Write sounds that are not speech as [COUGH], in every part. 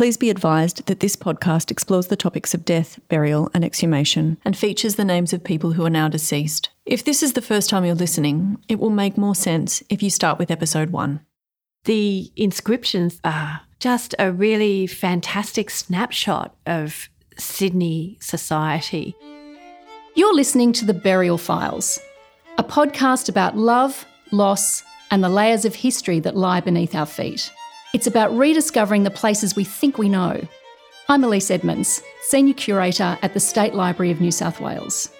Please be advised that this podcast explores the topics of death, burial, and exhumation, and features the names of people who are now deceased. If this is the first time you're listening, it will make more sense if you start with episode one. The inscriptions are just a really fantastic snapshot of Sydney society. You're listening to The Burial Files, a podcast about love, loss, and the layers of history that lie beneath our feet. It's about rediscovering the places we think we know. I'm Elise Edmonds, Senior Curator at the State Library of New South Wales.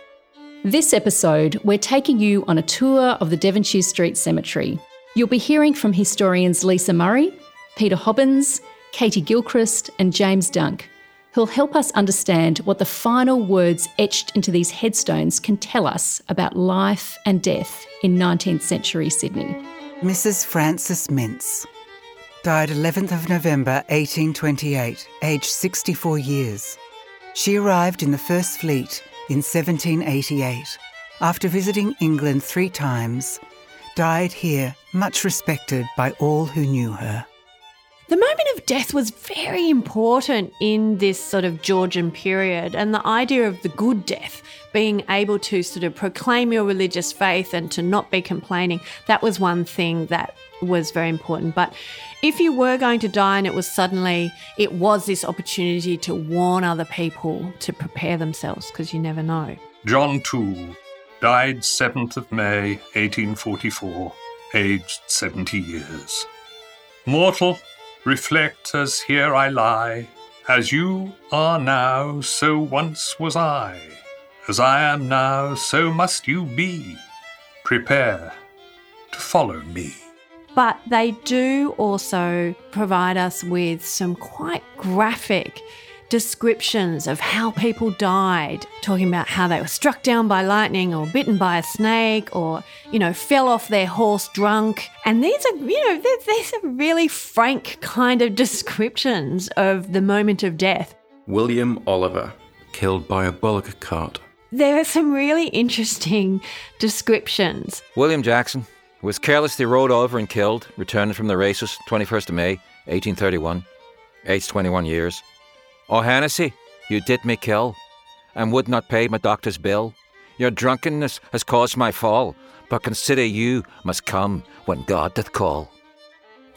This episode, we're taking you on a tour of the Devonshire Street Cemetery. You'll be hearing from historians Lisa Murray, Peter Hobbins, Katie Gilchrist, and James Dunk, who'll help us understand what the final words etched into these headstones can tell us about life and death in 19th century Sydney. Mrs. Frances Mintz died 11th of November 1828, aged 64 years. She arrived in the First Fleet in 1788. After visiting England three times, died here, much respected by all who knew her. The moment of death was very important in this sort of Georgian period, and the idea of the good death, being able to sort of proclaim your religious faith and to not be complaining, that was one thing that was very important. But if you were going to die and it was suddenly, it was this opportunity to warn other people to prepare themselves because you never know. John Toole died 7th of May 1844, aged 70 years. Mortal, reflect as here I lie, as you are now, so once was I. As I am now, so must you be. Prepare to follow me. But they do also provide us with some quite graphic descriptions of how people died, talking about how they were struck down by lightning or bitten by a snake or, you know, fell off their horse drunk. And these are, you know, these are really frank kind of [LAUGHS] descriptions of the moment of death. William Oliver, killed by a bullock cart. There are some really interesting descriptions. William Jackson, was carelessly rode over and killed, returning from the races 21st of May, 1831, aged 21 years. O'Hannessy, you did me kill, and would not pay my doctor's bill. Your drunkenness has caused my fall, but consider you must come when God doth call.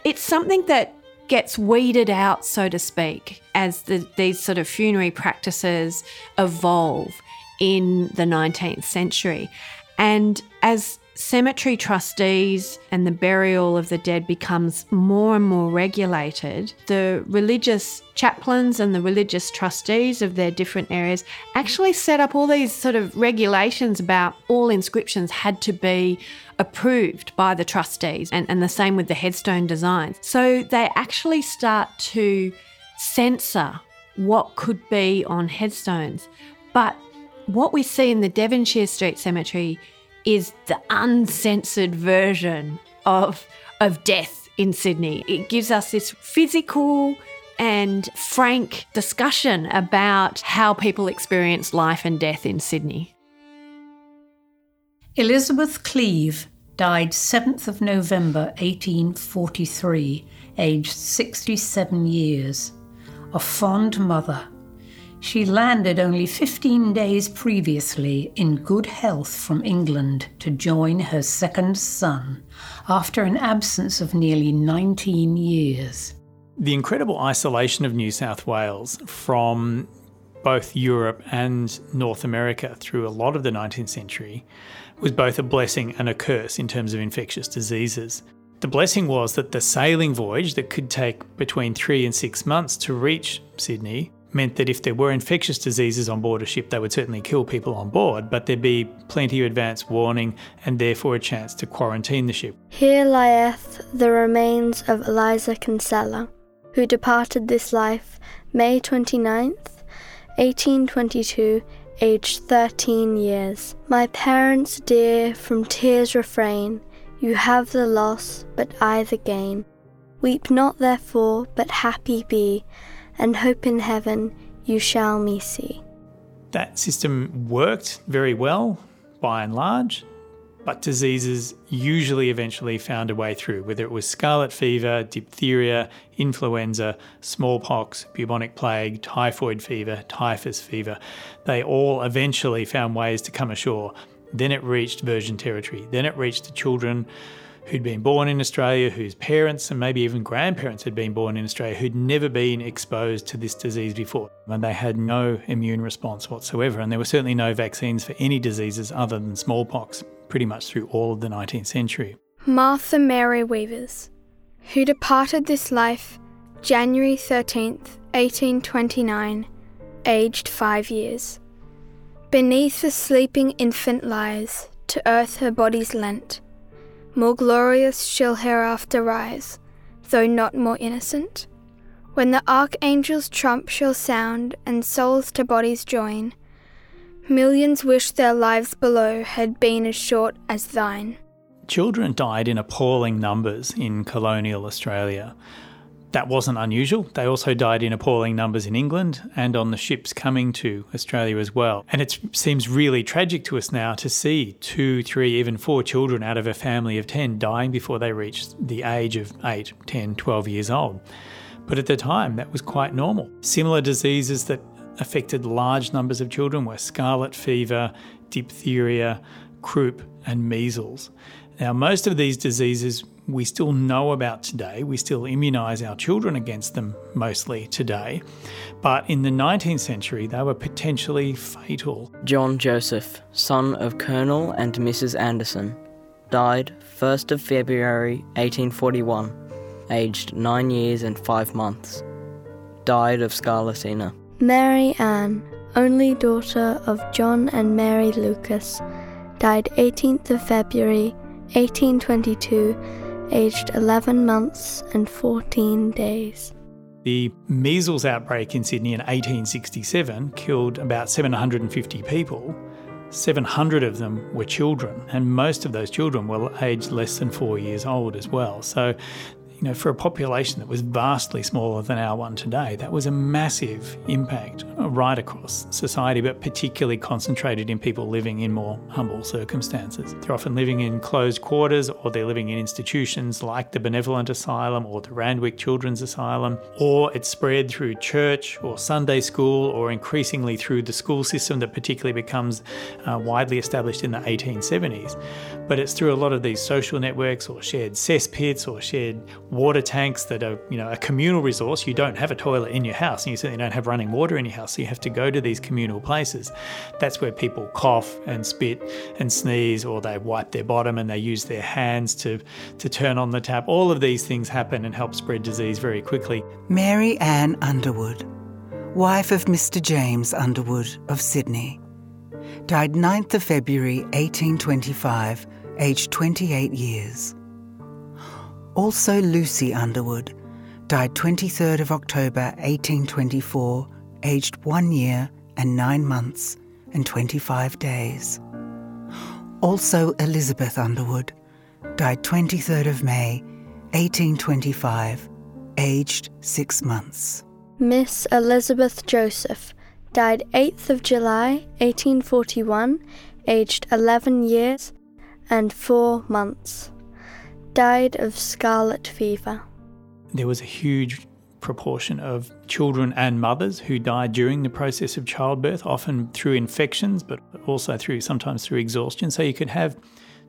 It's something that gets weeded out, so to speak, as the, these sort of funerary practices evolve in the 19th century. And as cemetery trustees and the burial of the dead becomes more and more regulated, the religious chaplains and the religious trustees of their different areas actually set up all these sort of regulations about all inscriptions had to be approved by the trustees, and, and the same with the headstone designs. So they actually start to censor what could be on headstones. But what we see in the Devonshire Street Cemetery is the uncensored version of of death in Sydney. It gives us this physical and frank discussion about how people experience life and death in Sydney. Elizabeth Cleeve died 7th of November 1843, aged 67 years, a fond mother she landed only 15 days previously in good health from England to join her second son after an absence of nearly 19 years. The incredible isolation of New South Wales from both Europe and North America through a lot of the 19th century was both a blessing and a curse in terms of infectious diseases. The blessing was that the sailing voyage that could take between three and six months to reach Sydney meant that if there were infectious diseases on board a ship, they would certainly kill people on board, but there'd be plenty of advance warning and therefore a chance to quarantine the ship. Here lieth the remains of Eliza Kinsella, who departed this life May 29th, 1822, aged 13 years. My parents dear, from tears refrain. You have the loss, but I the gain. Weep not therefore, but happy be and hope in heaven you shall me see. That system worked very well by and large. but diseases usually eventually found a way through, whether it was scarlet fever, diphtheria, influenza, smallpox, bubonic plague, typhoid fever, typhus fever. They all eventually found ways to come ashore. Then it reached virgin territory. Then it reached the children who'd been born in Australia, whose parents and maybe even grandparents had been born in Australia, who'd never been exposed to this disease before. And they had no immune response whatsoever. And there were certainly no vaccines for any diseases other than smallpox pretty much through all of the 19th century. Martha Mary Weavers, who departed this life January 13th, 1829, aged five years. Beneath the sleeping infant lies, to earth her body's lent more glorious she'll hereafter rise, though not more innocent. When the archangel's trump shall sound and souls to bodies join, millions wish their lives below had been as short as thine. Children died in appalling numbers in colonial Australia. That wasn't unusual. They also died in appalling numbers in England and on the ships coming to Australia as well. And it seems really tragic to us now to see two, three, even four children out of a family of 10 dying before they reach the age of 8, 10, 12 years old. But at the time, that was quite normal. Similar diseases that affected large numbers of children were scarlet fever, diphtheria, croup, and measles. Now, most of these diseases we still know about today. We still immunise our children against them mostly today. But in the 19th century, they were potentially fatal. John Joseph, son of Colonel and Mrs. Anderson, died 1st of February 1841, aged 9 years and 5 months. Died of scarlatina. Mary Ann, only daughter of John and Mary Lucas, died 18th of February 1822 aged 11 months and 14 days. The measles outbreak in Sydney in 1867 killed about 750 people. 700 of them were children, and most of those children were aged less than four years old as well. So you know, for a population that was vastly smaller than our one today, that was a massive impact right across society, but particularly concentrated in people living in more humble circumstances. They're often living in closed quarters or they're living in institutions like the Benevolent Asylum or the Randwick Children's Asylum, or it's spread through church or Sunday school or increasingly through the school system that particularly becomes uh, widely established in the 1870s. But it's through a lot of these social networks or shared cesspits or shared water tanks that are, you know, a communal resource. You don't have a toilet in your house and you certainly don't have running water in your house. So you have to go to these communal places. That's where people cough and spit and sneeze or they wipe their bottom and they use their hands to, to turn on the tap. All of these things happen and help spread disease very quickly. Mary Ann Underwood, wife of Mr. James Underwood of Sydney, died 9th of February 1825, aged 28 years. Also, Lucy Underwood died 23rd of October 1824, aged one year and nine months and 25 days. Also, Elizabeth Underwood died 23rd of May 1825, aged six months. Miss Elizabeth Joseph died 8th of July 1841, aged 11 years and four months died of scarlet fever. There was a huge proportion of children and mothers who died during the process of childbirth, often through infections, but also through sometimes through exhaustion. So you could have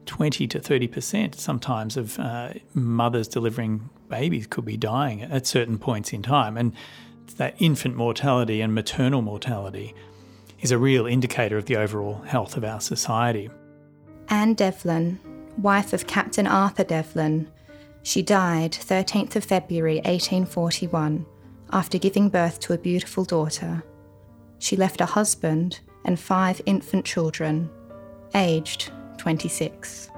20 to 30% sometimes of uh, mothers delivering babies could be dying at certain points in time. And that infant mortality and maternal mortality is a real indicator of the overall health of our society. Anne Devlin wife of Captain Arthur Devlin. She died 13th of February 1841 after giving birth to a beautiful daughter. She left a husband and five infant children, aged 26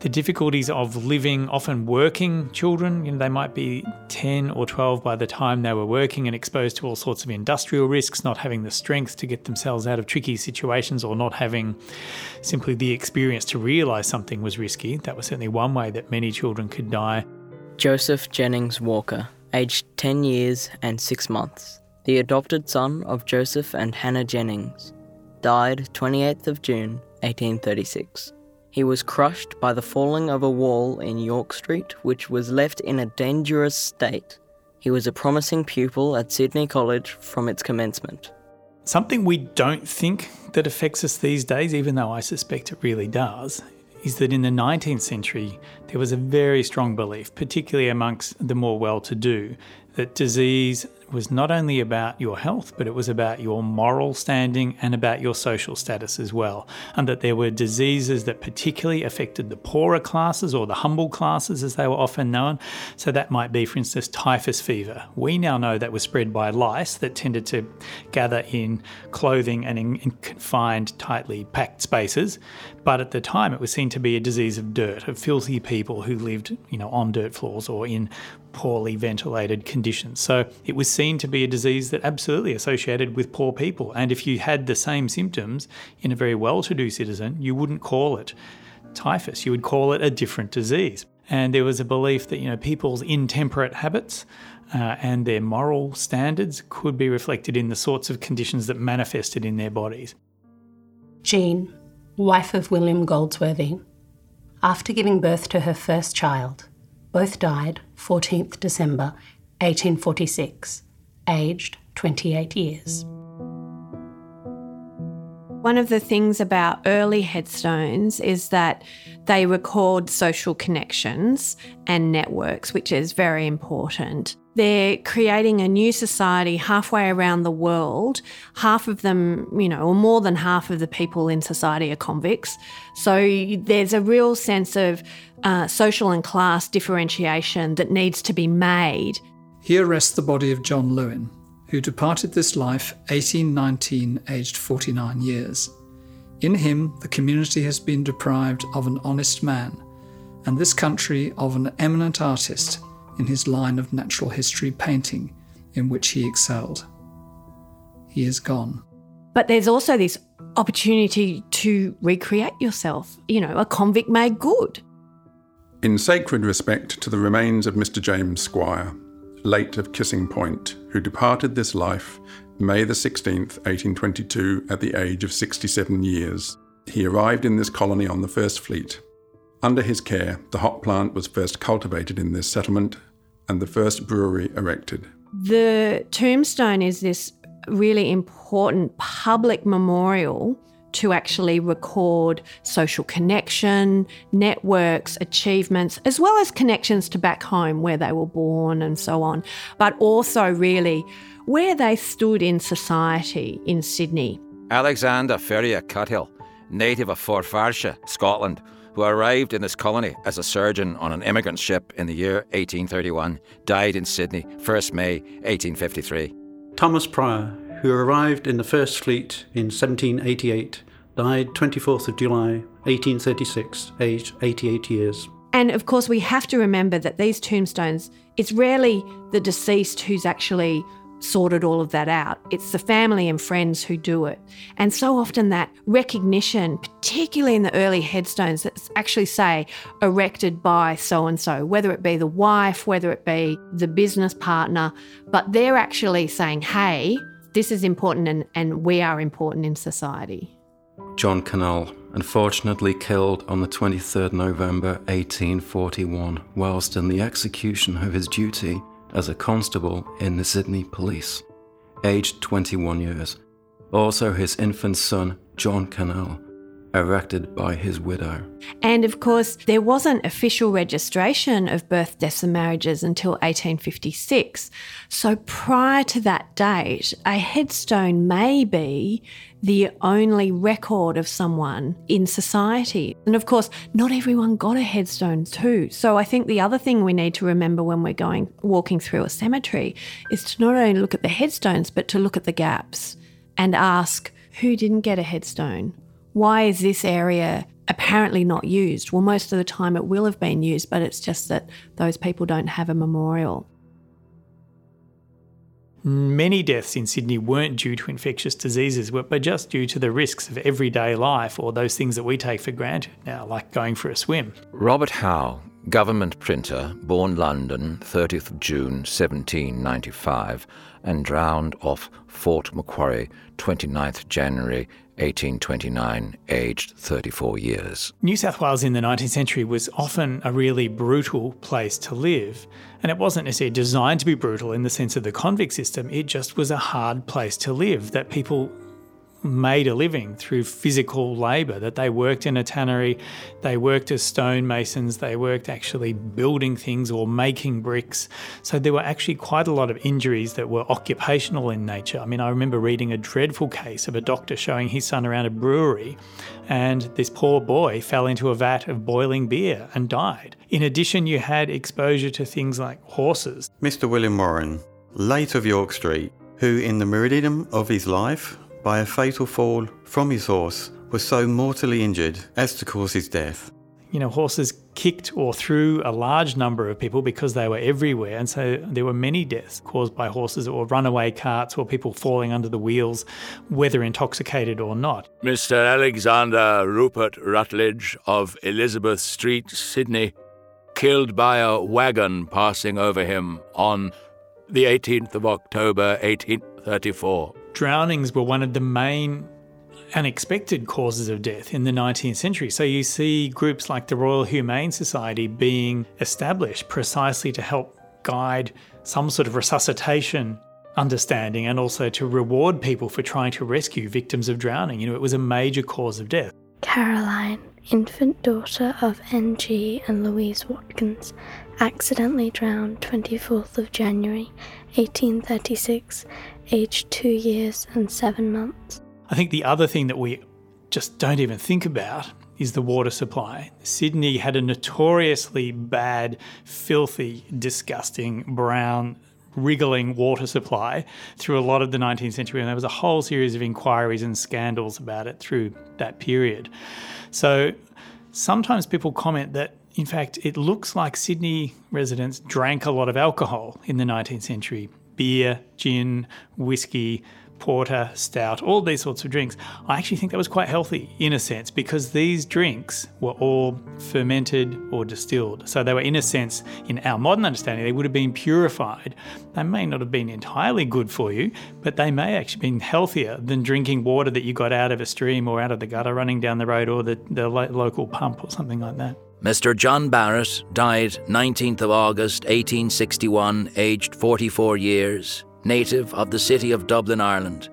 the difficulties of living, often working children. You know, they might be 10 or 12 by the time they were working and exposed to all sorts of industrial risks, not having the strength to get themselves out of tricky situations or not having simply the experience to realise something was risky. That was certainly one way that many children could die. Joseph Jennings Walker, aged 10 years and 6 months, the adopted son of Joseph and Hannah Jennings, died 28th of June 1836 He was crushed by the falling of a wall in York Street, which was left in a dangerous state. He was a promising pupil at Sydney College from its commencement. Something we don't think that affects us these days, even though I suspect it really does, is that in the 19th century there was a very strong belief, particularly amongst the more well to do, that disease was not only about your health, but it was about your moral standing and about your social status as well. And that there were diseases that particularly affected the poorer classes or the humble classes, as they were often known. So that might be, for instance, typhus fever. We now know that was spread by lice that tended to gather in clothing and in, in confined, tightly packed spaces. But at the time, it was seen to be a disease of dirt, of filthy people who lived, you know, on dirt floors or in poorly ventilated conditions. So it was seen to be a disease that absolutely associated with poor people. And if you had the same symptoms in a very well to do citizen, you wouldn't call it typhus, you would call it a different disease. And there was a belief that you know people's intemperate habits uh, and their moral standards could be reflected in the sorts of conditions that manifested in their bodies. Jean, wife of William Goldsworthy, after giving birth to her first child, both died 14th December 1846, aged 28 years. One of the things about early headstones is that they record social connections and networks, which is very important. They're creating a new society halfway around the world. Half of them, you know, or more than half of the people in society are convicts. So there's a real sense of uh, social and class differentiation that needs to be made. Here rests the body of John Lewin, who departed this life 1819, aged 49 years. In him, the community has been deprived of an honest man, and this country of an eminent artist in his line of natural history painting, in which he excelled. He is gone. But there's also this opportunity to recreate yourself, you know, a convict made good. In sacred respect to the remains of Mr. James Squire, late of Kissing Point, who departed this life May the 16th, 1822, at the age of 67 years. He arrived in this colony on the First Fleet. Under his care, the hop plant was first cultivated in this settlement and the first brewery erected. The tombstone is this really important public memorial to actually record social connection, networks, achievements, as well as connections to back home where they were born and so on, but also really where they stood in society in Sydney. Alexander Ferrier Cuthill, native of Forfarshire, Scotland, who arrived in this colony as a surgeon on an immigrant ship in the year 1831, died in Sydney, 1st May 1853. Thomas Pryor, who arrived in the First Fleet in 1788, died 24th of July 1836, aged 88 years. And of course, we have to remember that these tombstones, it's rarely the deceased who's actually sorted all of that out. It's the family and friends who do it. And so often that recognition, particularly in the early headstones that actually say erected by so and so, whether it be the wife, whether it be the business partner, but they're actually saying, hey, this is important and, and we are important in society. John Cannell, unfortunately killed on the 23rd November 1841 whilst in the execution of his duty as a constable in the Sydney Police, aged 21 years. Also, his infant son, John Cannell, erected by his widow. And of course, there wasn't official registration of birth, deaths, and marriages until 1856. So prior to that date, a headstone may be the only record of someone in society. And of course, not everyone got a headstone too. So I think the other thing we need to remember when we're going walking through a cemetery is to not only look at the headstones, but to look at the gaps and ask who didn't get a headstone? Why is this area apparently not used? Well, most of the time it will have been used, but it's just that those people don't have a memorial. Many deaths in Sydney weren't due to infectious diseases, but just due to the risks of everyday life or those things that we take for granted now, like going for a swim. Robert Howe, government printer, born London, 30th of June 1795, and drowned off Fort Macquarie, 29th January 1829, aged 34 years. New South Wales in the 19th century was often a really brutal place to live. And it wasn't necessarily designed to be brutal in the sense of the convict system, it just was a hard place to live that people made a living through physical labour, that they worked in a tannery, they worked as stonemasons, they worked actually building things or making bricks. So there were actually quite a lot of injuries that were occupational in nature. I mean, I remember reading a dreadful case of a doctor showing his son around a brewery, and this poor boy fell into a vat of boiling beer and died. In addition, you had exposure to things like horses. Mr. William Warren, late of York Street, who in the meridian of his life by a fatal fall from his horse, was so mortally injured as to cause his death. You know, horses kicked or threw a large number of people because they were everywhere. And so there were many deaths caused by horses or runaway carts or people falling under the wheels, whether intoxicated or not. Mr. Alexander Rupert Rutledge of Elizabeth Street, Sydney, killed by a wagon passing over him on the 18th of October 1834 drownings were one of the main unexpected causes of death in the 19th century. So you see groups like the Royal Humane Society being established precisely to help guide some sort of resuscitation understanding and also to reward people for trying to rescue victims of drowning. You know, it was a major cause of death. Caroline, infant daughter of N.G. and Louise Watkins, accidentally drowned 24th of January 1836 aged two years and seven months. I think the other thing that we just don't even think about is the water supply. Sydney had a notoriously bad, filthy, disgusting, brown, wriggling water supply through a lot of the 19th century, and there was a whole series of inquiries and scandals about it through that period. So sometimes people comment that in fact, it looks like Sydney residents drank a lot of alcohol in the 19th century beer, gin, whiskey, porter, stout, all these sorts of drinks. I actually think that was quite healthy in a sense because these drinks were all fermented or distilled. So they were, in a sense, in our modern understanding, they would have been purified. They may not have been entirely good for you, but they may actually been healthier than drinking water that you got out of a stream or out of the gutter running down the road or the, the local pump or something like that. Mr. John Barrett died 19th of August 1861, aged 44 years, native of the city of Dublin, Ireland.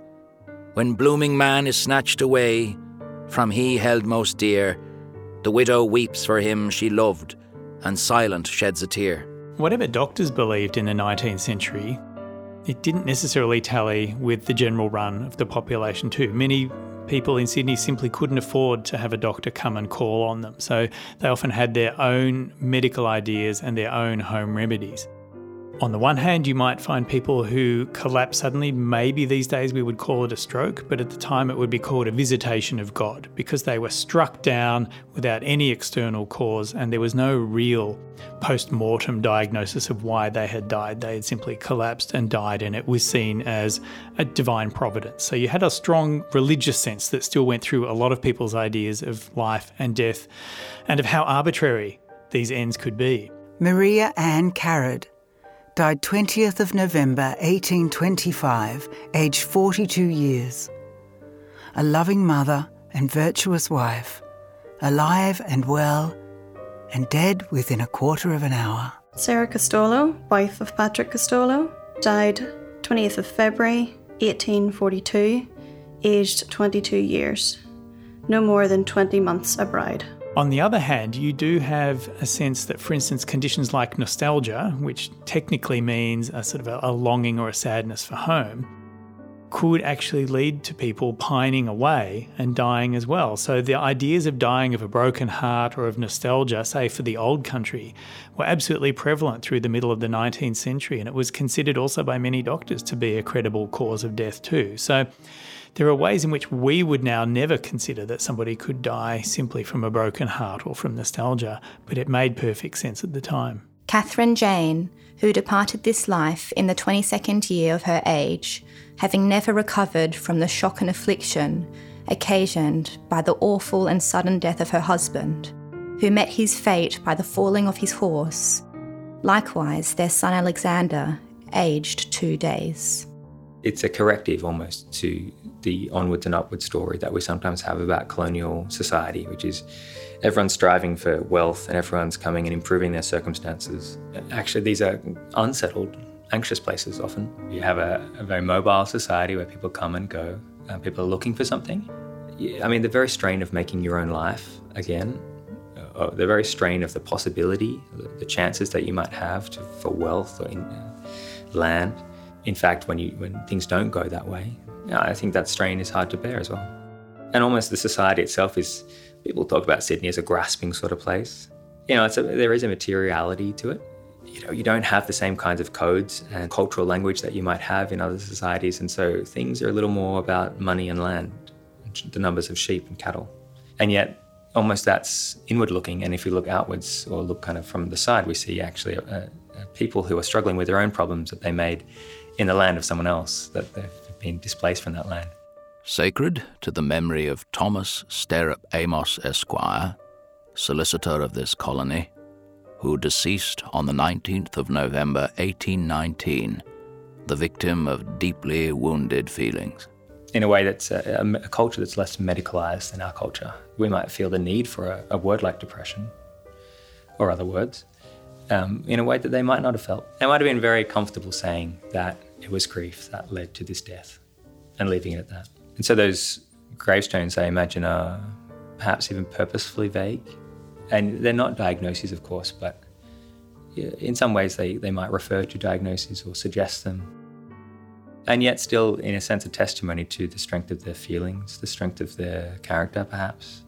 When blooming man is snatched away from he held most dear, the widow weeps for him she loved, and silent sheds a tear. Whatever doctors believed in the 19th century, it didn't necessarily tally with the general run of the population too. Many people in Sydney simply couldn't afford to have a doctor come and call on them. So they often had their own medical ideas and their own home remedies. On the one hand, you might find people who collapse suddenly. Maybe these days we would call it a stroke, but at the time it would be called a visitation of God because they were struck down without any external cause and there was no real post mortem diagnosis of why they had died. They had simply collapsed and died, and it was seen as a divine providence. So you had a strong religious sense that still went through a lot of people's ideas of life and death and of how arbitrary these ends could be. Maria Ann Carrad died 20th of November 1825, aged 42 years. A loving mother and virtuous wife, alive and well, and dead within a quarter of an hour. Sarah Costello, wife of Patrick Costello, died 20th of February 1842, aged 22 years. No more than 20 months a bride. On the other hand, you do have a sense that, for instance, conditions like nostalgia, which technically means a sort of a, longing or a sadness for home, could actually lead to people pining away and dying as well. So the ideas of dying of a broken heart or of nostalgia, say for the old country, were absolutely prevalent through the middle of the 19th century, and it was considered also by many doctors to be a credible cause of death too. So there are ways in which we would now never consider that somebody could die simply from a broken heart or from nostalgia, but it made perfect sense at the time. Catherine Jane, who departed this life in the 22nd year of her age, having never recovered from the shock and affliction occasioned by the awful and sudden death of her husband, who met his fate by the falling of his horse. Likewise, their son Alexander, aged two days. It's a corrective almost to the onwards and upwards story that we sometimes have about colonial society, which is everyone's striving for wealth and everyone's coming and improving their circumstances. Actually, these are unsettled, anxious places often. You have a, a very mobile society where people come and go, and people are looking for something. I mean, the very strain of making your own life again, uh, the very strain of the possibility, the, chances that you might have to, for wealth or in, uh, land. In fact, when you when things don't go that way, I think that strain is hard to bear as well. And almost the society itself is. People talk about Sydney as a grasping sort of place. You know, a, there is a materiality to it. You know, you don't have the same kinds of codes and cultural language that you might have in other societies, and so things are a little more about money and land, the numbers of sheep and cattle. And yet, almost that's inward looking. And if you look outwards or look kind of from the side, we see actually a, a, a people who are struggling with their own problems that they made in the land of someone else, that they've been displaced from that land. Sacred to the memory of Thomas Sterrop Amos, Esquire, solicitor of this colony, who deceased on the 19th of November 1819, the victim of deeply wounded feelings. In a way that's a, a culture that's less medicalized than our culture. We might feel the need for a, a word like depression or other words um, in a way that they might not have felt. They might have been very comfortable saying that it was grief that led to this death and leaving it at that. And so those gravestones, I imagine, are perhaps even purposefully vague. And they're not diagnoses, of course, but in some ways they, they might refer to diagnoses or suggest them. And yet, still, in a sense, a testimony to the strength of their feelings, the strength of their character, perhaps,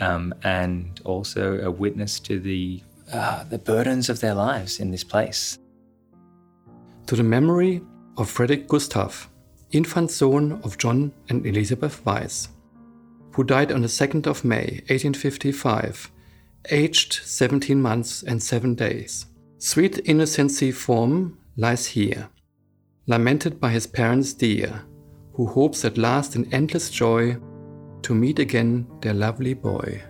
um, and also a witness to the, uh, the burdens of their lives in this place. To the memory of Frederick Gustav, infant son of John and Elizabeth Weiss, who died on the 2nd of May 1855, aged 17 months and 7 days. Sweet innocency form lies here, lamented by his parents dear, who hopes at last in endless joy to meet again their lovely boy.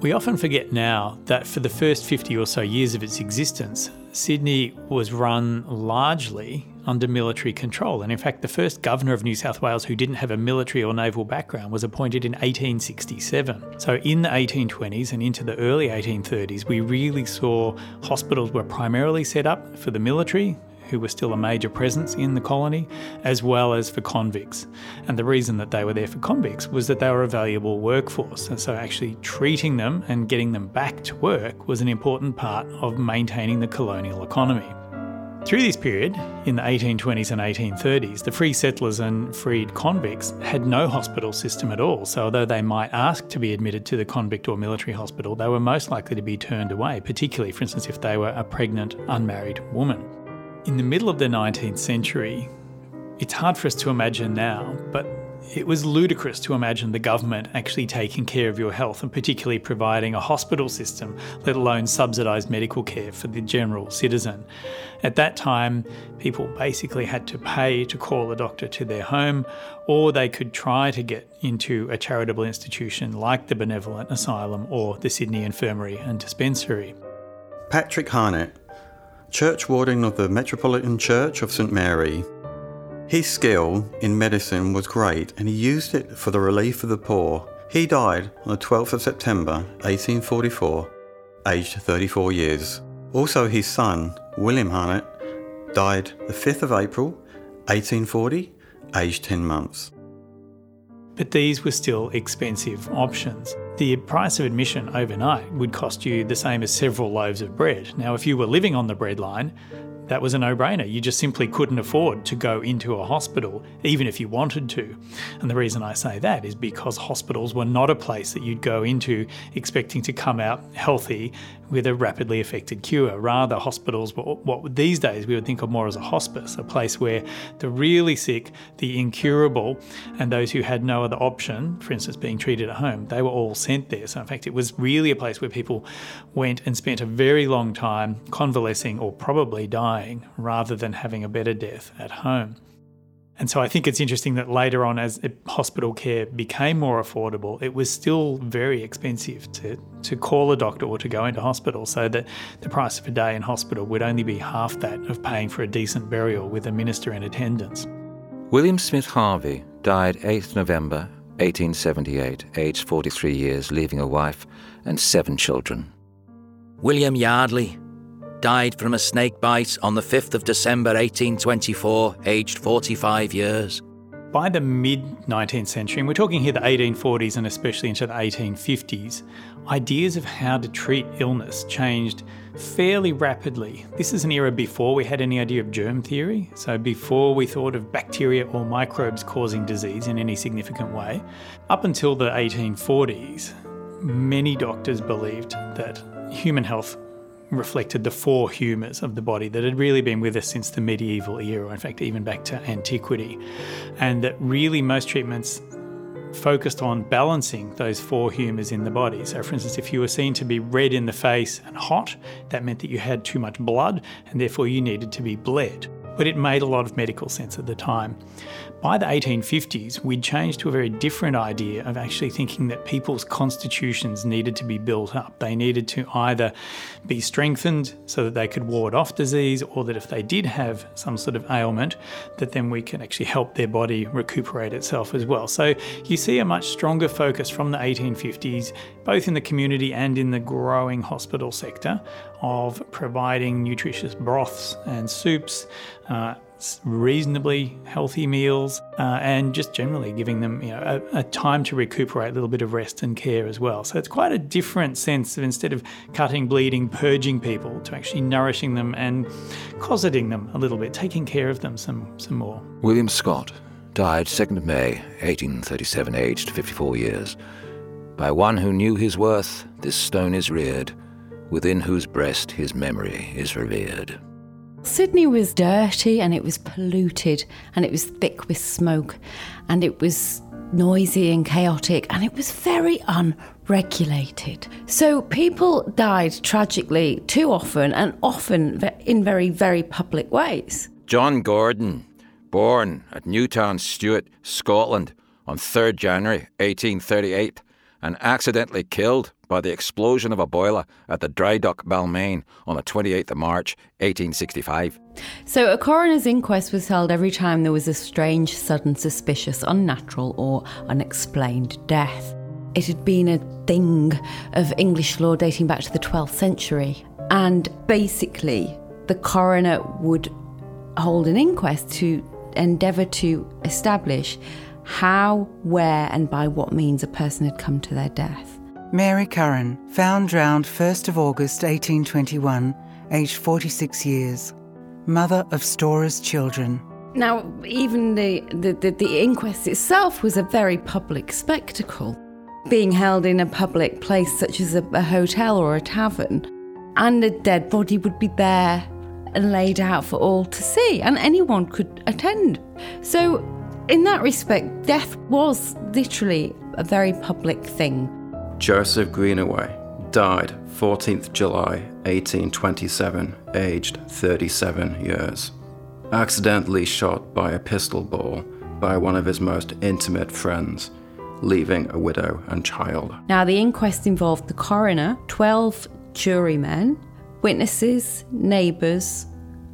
We often forget now that for the first 50 or so years of its existence, Sydney was run largely under military control. And in fact, the first governor of New South Wales who didn't have a military or naval background was appointed in 1867. So in the 1820s and into the early 1830s, we really saw hospitals were primarily set up for the military, who were still a major presence in the colony, as well as for convicts. And the reason that they were there for convicts was that they were a valuable workforce. And so actually treating them and getting them back to work was an important part of maintaining the colonial economy. Through this period, in the 1820s and 1830s, the free settlers and freed convicts had no hospital system at all. So, although they might ask to be admitted to the convict or military hospital, they were most likely to be turned away, particularly, for instance, if they were a pregnant, unmarried woman. In the middle of the 19th century, it's hard for us to imagine now, but it was ludicrous to imagine the government actually taking care of your health and particularly providing a hospital system, let alone subsidised medical care for the general citizen. At that time, people basically had to pay to call a doctor to their home, or they could try to get into a charitable institution like the Benevolent Asylum or the Sydney Infirmary and Dispensary. Patrick Harnett, Church Warden of the Metropolitan Church of St Mary, his skill in medicine was great and he used it for the relief of the poor. He died on the 12th of September 1844, aged 34 years. Also, his son, William Harnett, died the 5th of April 1840, aged 10 months. But these were still expensive options. The price of admission overnight would cost you the same as several loaves of bread. Now, if you were living on the breadline, that was a no brainer. You just simply couldn't afford to go into a hospital, even if you wanted to. And the reason I say that is because hospitals were not a place that you'd go into expecting to come out healthy with a rapidly effected cure. Rather, hospitals were what these days we would think of more as a hospice, a place where the really sick, the incurable, and those who had no other option, for instance, being treated at home, they were all sent there. So, in fact, it was really a place where people went and spent a very long time convalescing or probably dying rather than having a better death at home. And so I think it's interesting that later on, as hospital care became more affordable, it was still very expensive to, to call a doctor or to go into hospital, so that the price of a day in hospital would only be half that of paying for a decent burial with a minister in attendance. William Smith Harvey died 8th November 1878, aged 43 years, leaving a wife and seven children. William Yardley died from a snake bite on the 5th of December 1824, aged 45 years. By the mid 19th century, and we're talking here the 1840s and especially into the 1850s, ideas of how to treat illness changed fairly rapidly. This is an era before we had any idea of germ theory, so before we thought of bacteria or microbes causing disease in any significant way. Up until the 1840s, many doctors believed that human health reflected the four humours of the body that had really been with us since the medieval era, in fact, even back to antiquity. And that really most treatments focused on balancing those four humours in the body. So, for instance, if you were seen to be red in the face and hot, that meant that you had too much blood and therefore you needed to be bled. But it made a lot of medical sense at the time. By the 1850s, we'd changed to a very different idea of actually thinking that people's constitutions needed to be built up. They needed to either be strengthened so that they could ward off disease, or that if they did have some sort of ailment, that then we can actually help their body recuperate itself as well. So you see a much stronger focus from the 1850s, both in the community and in the growing hospital sector, of providing nutritious broths and soups. Uh, reasonably healthy meals, uh, and just generally giving them you know, a, a, time to recuperate, a little bit of rest and care as well. So it's quite a different sense of instead of cutting, bleeding, purging people, to actually nourishing them and cosseting them a little bit, taking care of them some, some more. William Scott died 2nd of May, 1837, aged 54 years. By one who knew his worth, this stone is reared, within whose breast his memory is revered. Sydney was dirty and it was polluted and it was thick with smoke and it was noisy and chaotic and it was very unregulated. So people died tragically too often and often in very, very public ways. John Gordon, born at Newton Stewart, Scotland on 3rd January 1838 and accidentally killed by the explosion of a boiler at the dry dock Balmain on the 28th of March 1865. So, a coroner's inquest was held every time there was a strange, sudden, suspicious, unnatural, or unexplained death. It had been a thing of English law dating back to the 12th century, and basically, the coroner would hold an inquest to endeavour to establish how, where, and by what means a person had come to their death. Mary Curran, found drowned 1st of August 1821, aged 46 years, mother of Storer's children. Now, even the, the, the, the, inquest itself was a very public spectacle, being held in a public place such as a, a hotel or a tavern, and a dead body would be there and laid out for all to see, and anyone could attend. So, in that respect, death was literally a very public thing. Joseph Greenaway died 14th July 1827, aged 37 years. Accidentally shot by a pistol ball by one of his most intimate friends, leaving a widow and child. Now, the inquest involved the coroner, 12 jurymen, witnesses, neighbours,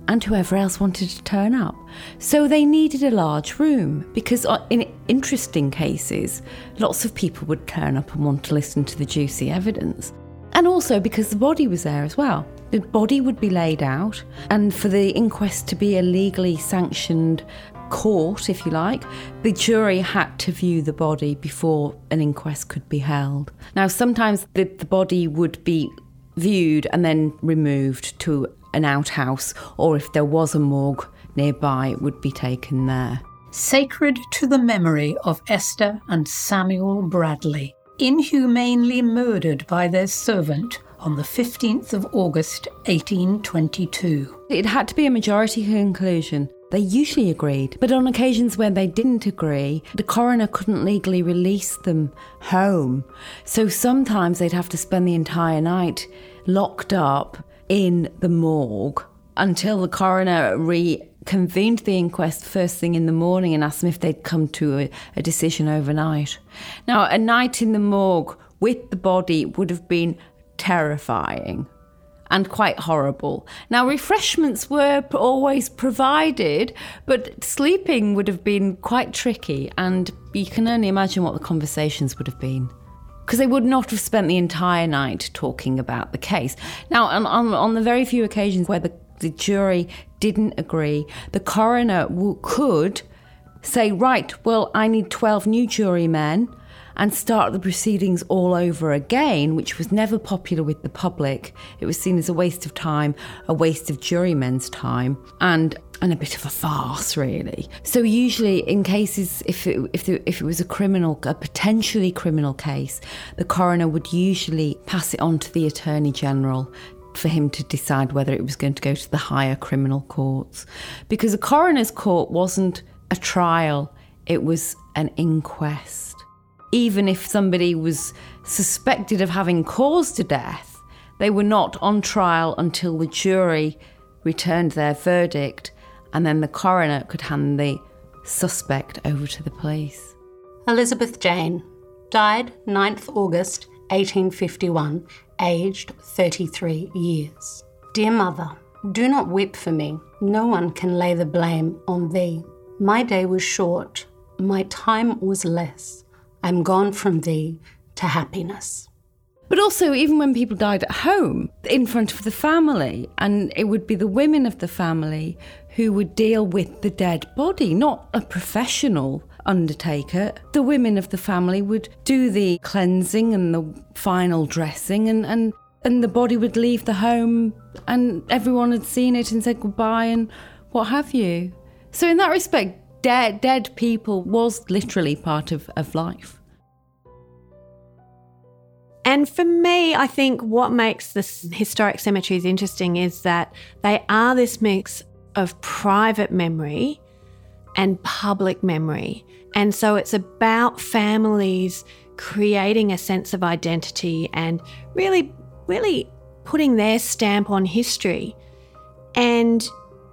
and whoever else wanted to turn up. So they needed a large room because, uh, in interesting cases, lots of people would turn up and want to listen to the juicy evidence. And also because the body was there as well. The body would be laid out, and for the inquest to be a legally sanctioned court, if you like, the jury had to view the body before an inquest could be held. Now, sometimes the, the body would be viewed and then removed to an outhouse, or if there was a morgue nearby, would be taken there. Sacred to the memory of Esther and Samuel Bradley, inhumanely murdered by their servant on the 15th of August 1822. It had to be a majority conclusion. They usually agreed, but on occasions when they didn't agree, the coroner couldn't legally release them home. So sometimes they'd have to spend the entire night locked up in the morgue until the coroner reconvened the inquest first thing in the morning and asked them if they'd come to a, a decision overnight. Now, a night in the morgue with the body would have been terrifying and quite horrible. Now, refreshments were always provided, but sleeping would have been quite tricky, and you can only imagine what the conversations would have been. Because they would not have spent the entire night talking about the case. Now, on, on, on the very few occasions where the, the jury didn't agree, the coroner w- could say, right, well, I need 12 new jurymen and start the proceedings all over again, which was never popular with the public. It was seen as a waste of time, a waste of jurymen's time, and and a bit of a farce, really. So usually, in cases if it, if the, if it was a criminal, a potentially criminal case, the coroner would usually pass it on to the attorney general for him to decide whether it was going to go to the higher criminal courts, because a coroner's court wasn't a trial; it was an inquest even if somebody was suspected of having caused a death, they were not on trial until the jury returned their verdict and then the coroner could hand the suspect over to the police. Elizabeth Jane died 9th August 1851, aged 33 years. Dear mother, do not weep for me. No one can lay the blame on thee. My day was short, my time was less. I'm gone from thee to happiness. But also, even when people died at home, in front of the family, and it would be the women of the family who would deal with the dead body, not a professional undertaker. The women of the family would do the cleansing and the final dressing, and, and, and the body would leave the home, and everyone had seen it and said goodbye and what have you. So, in that respect, dead, dead people was literally part of, of life. And for me, I think what makes the historic cemeteries interesting is that they are this mix of private memory and public memory. And so it's about families creating a sense of identity and really, really putting their stamp on history. And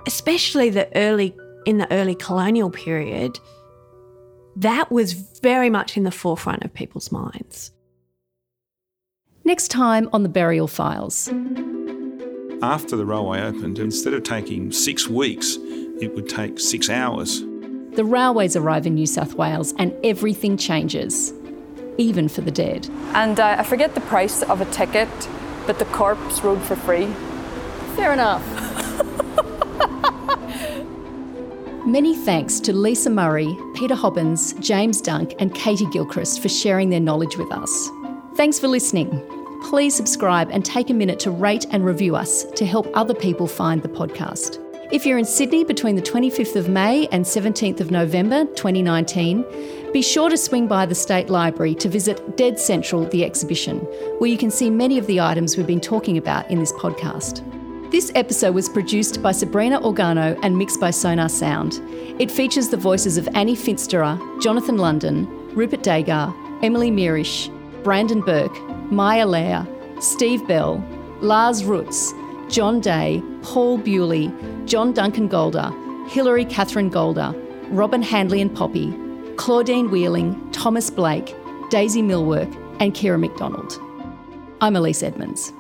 especially the early in the early colonial period, that was very much in the forefront of people's minds. Next time on the Burial Files. After the railway opened, instead of taking six weeks, it would take six hours. The railways arrive in New South Wales and everything changes, even for the dead. And uh, I forget the price of a ticket, but the corpse rode for free. Fair enough. Many thanks to Lisa Murray, Peter Hobbins, James Dunk, and Katie Gilchrist for sharing their knowledge with us. Thanks for listening. Please subscribe and take a minute to rate and review us to help other people find the podcast. If you're in Sydney between the 25th of May and 17th of November 2019, be sure to swing by the State Library to visit Dead Central, the exhibition, where you can see many of the items we've been talking about in this podcast. This episode was produced by Sabrina Organo and mixed by Sonar Sound. It features the voices of Annie Finsterer, Jonathan London, Rupert Dagar, Emily Mirisch, Brandon Burke, Maya Lair, Steve Bell, Lars Rutz, John Day, Paul Bewley, John Duncan Golder, Hilary Catherine Golder, Robin Handley and Poppy, Claudine Wheeling, Thomas Blake, Daisy Millwork, and Kira McDonald. I'm Elise Edmonds.